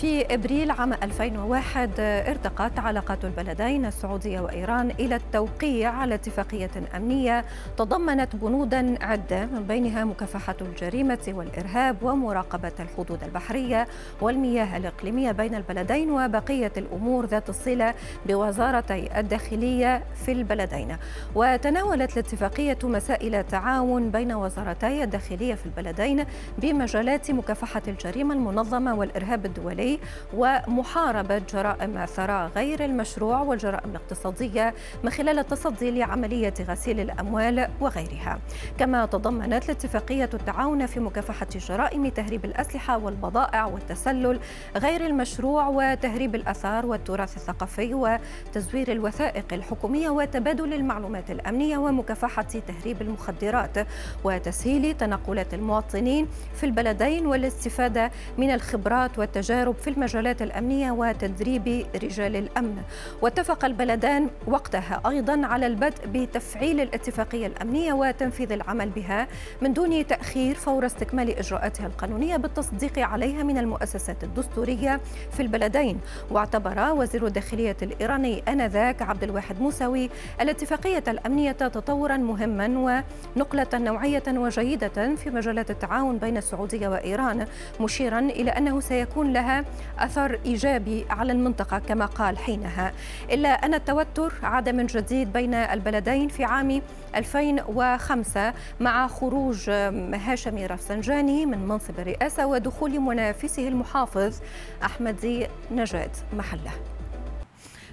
في إبريل عام 2001 ارتقت علاقات البلدين السعودية وإيران إلى التوقيع على اتفاقية أمنية تضمنت بنودا عدة من بينها مكافحة الجريمة والإرهاب ومراقبة الحدود البحرية والمياه الإقليمية بين البلدين وبقية الأمور ذات الصلة بوزارتي الداخلية في البلدين. وتناولت الاتفاقية مسائل تعاون بين وزارتي الداخلية في البلدين بمجالات مكافحة الجريمة المنظمة والإرهاب الدولي ومحاربة جرائم الثراء غير المشروع والجرائم الاقتصادية من خلال التصدي لعملية غسيل الأموال وغيرها. كما تضمنت الاتفاقية التعاون في مكافحة جرائم تهريب الأسلحة والبضائع والتسلل غير المشروع وتهريب الأثار والتراث الثقافي وتزوير الوثائق الحكومية وتبادل المعلومات الأمنية ومكافحة تهريب المخدرات وتسهيل تنقلات المواطنين في البلدين والاستفادة من الخبرات والتجارب في المجالات الأمنية وتدريب رجال الأمن. واتفق البلدان وقتها أيضا على البدء بتفعيل الاتفاقية الأمنية وتنفيذ العمل بها من دون تأخير فور استكمال إجراءاتها القانونية بالتصديق عليها من المؤسسات الدستورية في البلدين. واعتبر وزير الداخلية الإيراني آنذاك عبد الواحد موسوي الاتفاقية الأمنية تطورا مهما ونقلة نوعية وجيدة في مجالات التعاون بين السعودية وإيران مشيرا إلى أنه سيكون لها أثر إيجابي على المنطقة كما قال حينها. إلا أن التوتر عاد من جديد بين البلدين في عام 2005 مع خروج هاشمي رفسنجاني من منصب الرئاسة ودخول منافسه المحافظ أحمدي نجاد محله.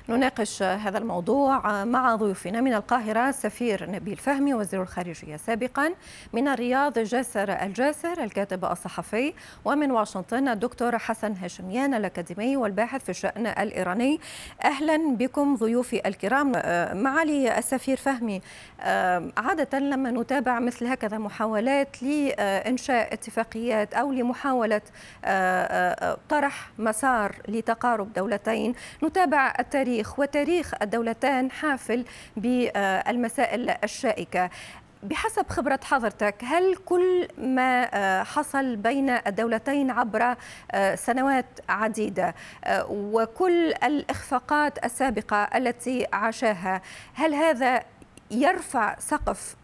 نناقش هذا الموضوع مع ضيوفنا من القاهرة السفير نبيل فهمي وزير الخارجية سابقا من الرياض جاسر الجاسر الكاتب الصحفي ومن واشنطن الدكتور حسن هاشميان الأكاديمي والباحث في الشأن الإيراني. أهلا بكم ضيوفي الكرام. معالي السفير فهمي عادة لما نتابع مثل هكذا محاولات لإنشاء اتفاقيات أو لمحاولة طرح مسار لتقارب دولتين نتابع التاريخ التاريخ وتاريخ الدولتان حافل بالمسائل الشائكة. بحسب خبرة حضرتك هل كل ما حصل بين الدولتين عبر سنوات عديدة وكل الإخفاقات السابقة التي عاشاها هل هذا يرفع سقف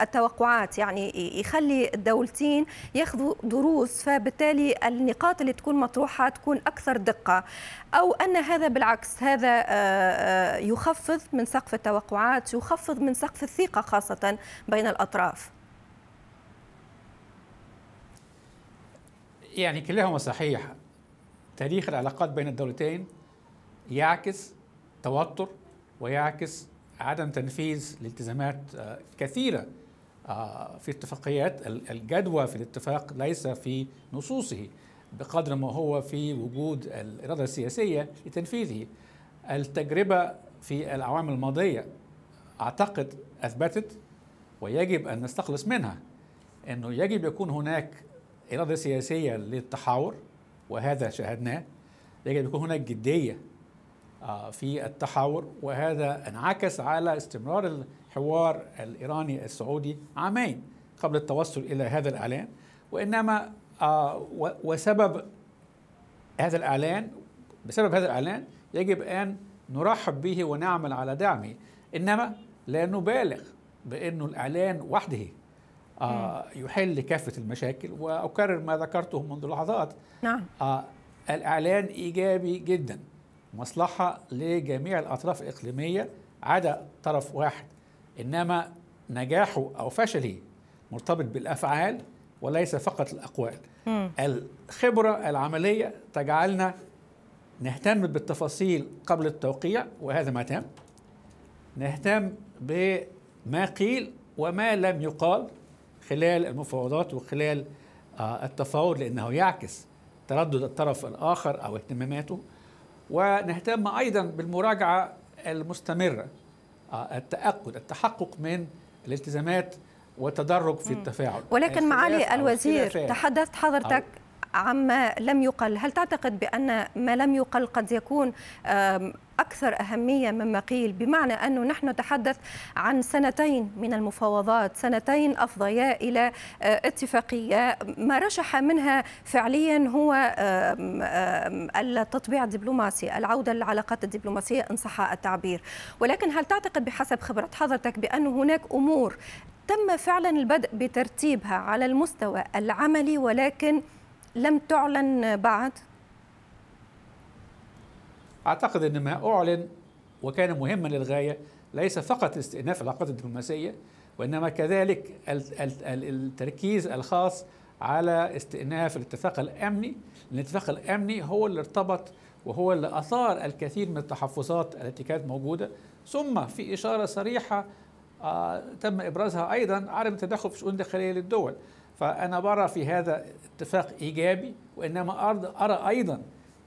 التوقعات يعني يخلي الدولتين ياخذوا دروس فبالتالي النقاط اللي تكون مطروحة تكون أكثر دقة. أو أن هذا بالعكس هذا يخفض من سقف التوقعات يخفض من سقف الثقة خاصة بين الأطراف. يعني كلاهما صحيح. تاريخ العلاقات بين الدولتين يعكس توتر ويعكس عدم تنفيذ لالتزامات كثيرة في اتفاقيات الجدوى في الاتفاق ليس في نصوصه بقدر ما هو في وجود الإرادة السياسية لتنفيذه التجربة في الأعوام الماضية أعتقد أثبتت ويجب أن نستخلص منها أنه يجب يكون هناك إرادة سياسية للتحاور وهذا شاهدناه يجب يكون هناك جدية في التحاور وهذا انعكس على استمرار الحوار الإيراني السعودي عامين قبل التوصل إلى هذا الإعلان. وإنما وسبب هذا الإعلان بسبب هذا الإعلان يجب أن نرحب به ونعمل على دعمه. إنما لا نبالغ بانه الإعلان وحده يحل كافه المشاكل. وأكرر ما ذكرته منذ لحظات. نعم. الإعلان إيجابي جدا. مصلحة لجميع الأطراف الإقليمية عدا طرف واحد إنما نجاحه أو فشله مرتبط بالأفعال وليس فقط الأقوال. م. الخبرة العملية تجعلنا نهتم بالتفاصيل قبل التوقيع وهذا ما تم. نهتم بما قيل وما لم يقال خلال المفاوضات وخلال التفاوض لأنه يعكس تردد الطرف الآخر أو اهتماماته. ونهتم أيضا بالمراجعة المستمرة التأكد التحقق من الالتزامات والتدرج في التفاعل. ولكن معالي الوزير تحدثت حضرتك عما لم يقل. هل تعتقد بأن ما لم يقل قد يكون أكثر أهمية مما قيل؟ بمعنى أنه نحن نتحدث عن سنتين من المفاوضات سنتين أفضيا إلى آه، اتفاقية. ما رشح منها فعليا هو التطبيع الدبلوماسي العودة للعلاقات الدبلوماسية إن صح التعبير. ولكن هل تعتقد بحسب خبرة حضرتك بأن هناك أمور تم فعلا البدء بترتيبها على المستوى العملي ولكن لم تعلن بعد؟ أعتقد إن ما أعلن وكان مهما للغاية ليس فقط استئناف العلاقات الدبلوماسية وإنما كذلك التركيز الخاص على استئناف الاتفاق الأمني. الاتفاق الأمني هو اللي ارتبط وهو اللي أثار الكثير من التحفظات التي كانت موجودة. ثم في إشارة صريحة آه تم إبرازها أيضا عدم التدخل في الشؤون الداخليه للدول. فأنا برى في هذا اتفاق إيجابي وإنما أرى أيضا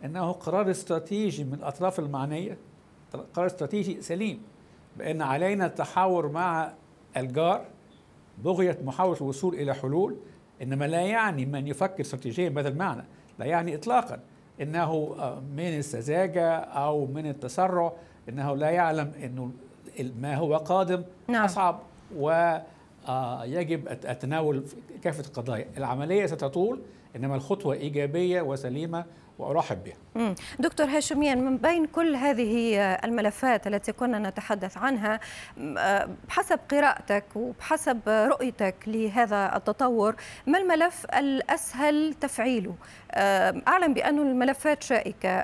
أنه قرار استراتيجي من الأطراف المعنية قرار استراتيجي سليم بأن علينا التحاور مع الجار بغية محاولة الوصول إلى حلول إنما لا يعني من يفكر استراتيجيا بهذا المعنى لا يعني اطلاقا إنه من السذاجة أو من التسرع إنه لا يعلم إنه ما هو قادم نعم. أصعب ويجب التناول كافة القضايا. العملية ستطول إنما الخطوة إيجابية وسليمة وأرحب بها. دكتور هاشميان من بين كل هذه الملفات التي كنا نتحدث عنها بحسب قراءتك وبحسب رؤيتك لهذا التطور ما الملف الأسهل تفعيله؟ أعلم بأن الملفات شائكة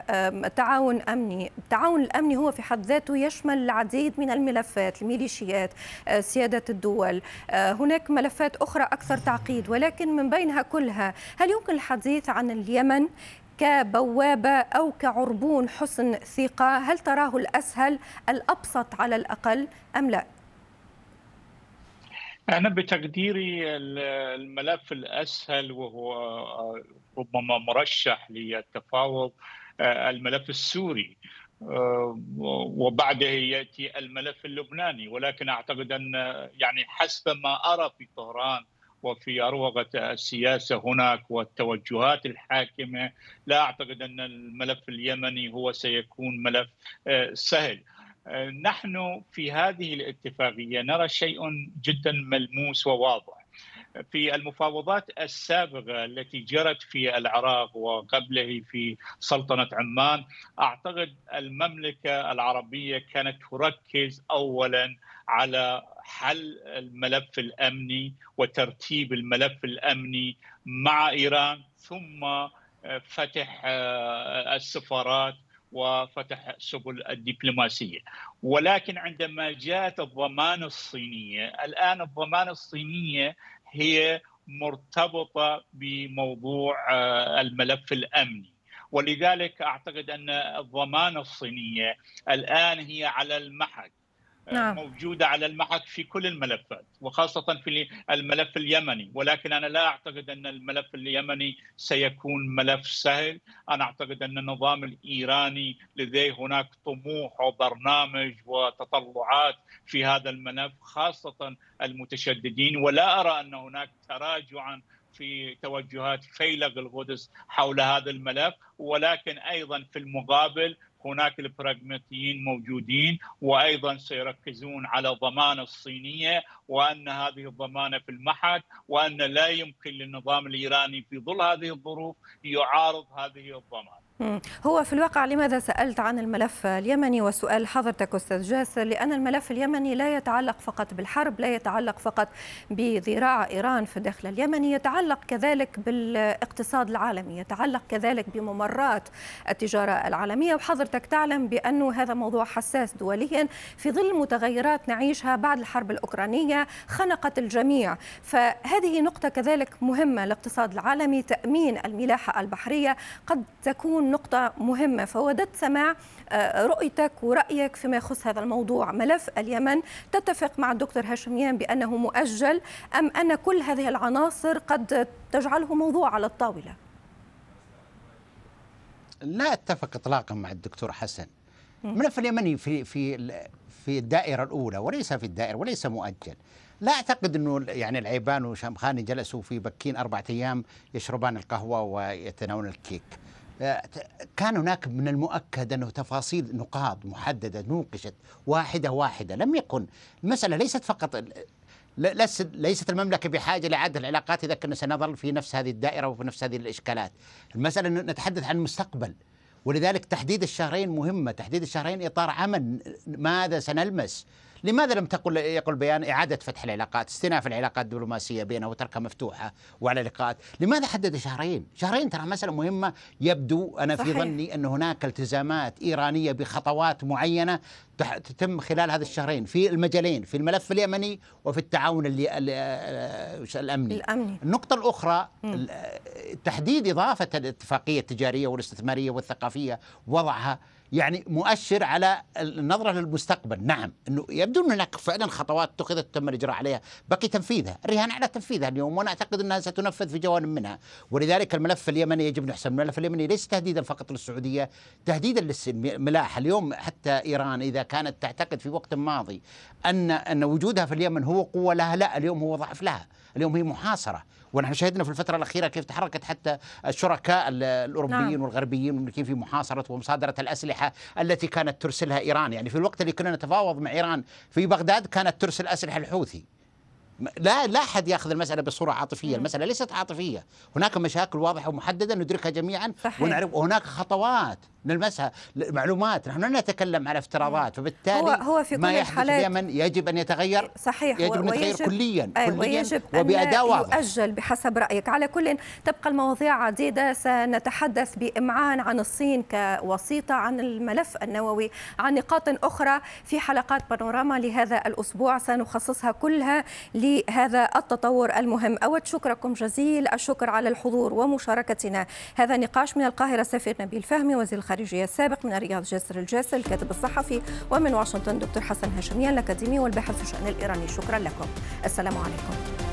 تعاون أمني، التعاون الامني هو في حد ذاته يشمل العديد من الملفات، الميليشيات، سيادة الدول، هناك ملفات أخرى أكثر تعقيد ولكن من بينها كلها هل يمكن الحديث عن اليمن كبوابة أو كعربون حسن ثقة هل تراه الأسهل الأبسط على الأقل أم لا؟ أنا بتقديري الملف الأسهل وهو ربما مرشح للتفاوض الملف السوري وبعده يأتي الملف اللبناني ولكن أعتقد أن يعني حسب ما أرى في طهران وفي أروقة السياسة هناك والتوجهات الحاكمة لا أعتقد أن الملف اليمني هو سيكون ملف آه، سهل. آه، نحن في هذه الاتفاقية نرى شيء جدا ملموس وواضح. في المفاوضات السابقة التي جرت في العراق وقبله في سلطنة عمان أعتقد المملكة العربية كانت تركز اولا على حل الملف الأمني وترتيب الملف الأمني مع إيران ثم فتح السفارات وفتح سبل الدبلوماسية. ولكن عندما جاءت الضمان الصينية الآن الضمان الصينية هي مرتبطة بموضوع الملف الأمني. ولذلك أعتقد أن الضمانه الصينية الآن هي على المحك. نعم. موجودة على المحك في كل الملفات وخاصة في الملف اليمني. ولكن أنا لا أعتقد أن الملف اليمني سيكون ملف سهل. أنا أعتقد أن النظام الإيراني لديه هناك طموح وبرنامج وتطلعات في هذا الملف خاصة المتشددين. ولا أرى أن هناك تراجعا في توجهات فيلق القدس حول هذا الملف. ولكن أيضا في المقابل هناك البراغماتيين موجودين وأيضا سيركزون على ضمانة الصينية وأن هذه الضمانة في المحك وأن لا يمكن للنظام الإيراني في ظل هذه الظروف يعارض هذه الضمانة. هو في الواقع لماذا سألت عن الملف اليمني؟ وسؤال حضرتك أستاذ جاسر لأن الملف اليمني لا يتعلق فقط بالحرب لا يتعلق فقط بذراع إيران في الداخل اليمني يتعلق كذلك بالاقتصاد العالمي يتعلق كذلك بممرات التجارة العالمية. وحضرتك تعلم بأنه هذا موضوع حساس دوليا في ظل متغيرات نعيشها بعد الحرب الأوكرانية خنقت الجميع. فهذه نقطة كذلك مهمة الاقتصاد العالمي تأمين الملاحة البحرية قد تكون نقطة مهمة فوددت سماع آه، رؤيتك ورأيك فيما يخص هذا الموضوع. ملف اليمن تتفق مع الدكتور هاشميان بأنه مؤجل أم أن كل هذه العناصر قد تجعله موضوع على الطاولة؟ لا أتفق اطلاقا مع الدكتور حسن. الملف اليمني في في في الدائرة الأولى وليس في الدائرة وليس مؤجل. لا أعتقد إنه يعني العيبان وشامخاني جلسوا في بكين أربعة أيام يشربان القهوة ويتناولون الكيك. كان هناك من المؤكد أنه تفاصيل نقاط محددة نوقشت واحدة واحدة لم يكن. المسألة ليست فقط ليست المملكة بحاجة لإعادة العلاقات إذا كنا سنظل في نفس هذه الدائرة وفي نفس هذه الإشكالات. المسألة نتحدث عن المستقبل ولذلك تحديد الشهرين مهمة تحديد الشهرين إطار عمل ماذا سنلمس؟ لماذا لم تقل يقول بيان إعادة فتح العلاقات استئناف العلاقات الدبلوماسية بينه وتركها مفتوحة وعلى لقاءات؟ لماذا حدد شهرين؟ شهرين ترى مسألة مهمة يبدو أنا صحيح. في ظني أن هناك التزامات إيرانية بخطوات معينة تتم خلال هذا الشهرين في المجالين في الملف اليمني وفي التعاون اللي الأمني. الأمني. النقطة الأخرى تحديد إضافة الاتفاقية التجارية والاستثمارية والثقافية وضعها يعني مؤشر على النظره للمستقبل. نعم إنه يبدو ان هناك فعلا خطوات اتخذت تم الإجراء عليها. بقي تنفيذها. الرهان على تنفيذها اليوم وأنا أعتقد أنها ستنفذ في جوانب منها. ولذلك الملف اليمني يجب نحسب الملف اليمني ليس تهديدا فقط للسعودية تهديدا للملاحه اليوم حتى إيران إذا كانت تعتقد في وقت ماضي ان أن وجودها في اليمن هو قوة لها لا اليوم هو ضعف لها. اليوم هي محاصرة. ونحن شهدنا في الفترة الأخيرة كيف تحركت حتى الشركاء الأوروبيين نعم. والغربيين والأمريكيين في محاصرة ومصادرة الأسلحة التي كانت ترسلها إيران. يعني في الوقت اللي كنا نتفاوض مع إيران في بغداد كانت ترسل أسلحة الحوثي لا لا أحد يأخذ المسألة بصورة عاطفية، المسألة ليست عاطفية، هناك مشاكل واضحة ومحددة ندركها جميعا صحيح. ونعرف. وهناك خطوات. نلمسها معلومات نحن لا نتكلم على افتراضات فبالتالي هو هو في كل ما يحدث الحالات في اليمن يجب أن يتغير صحيح يجب أن يتغير كليا كليا ويجب وباداء واضح يؤجل بحسب رأيك. على كل تبقى المواضيع عديدة. سنتحدث بإمعان عن الصين كوسيطة عن الملف النووي عن نقاط أخرى في حلقات بانوراما لهذا الأسبوع. سنخصصها كلها لهذا التطور المهم. أود شكركم جزيل الشكر على الحضور ومشاركتنا. هذا نقاش من القاهرة سفير نبيل فهمي وزير الخارجية السابق من الرياض جسر الجاسر الكاتب الصحفي ومن واشنطن دكتور حسن هاشميان الأكاديمي والباحث في الشأن الإيراني. شكرا لكم. السلام عليكم.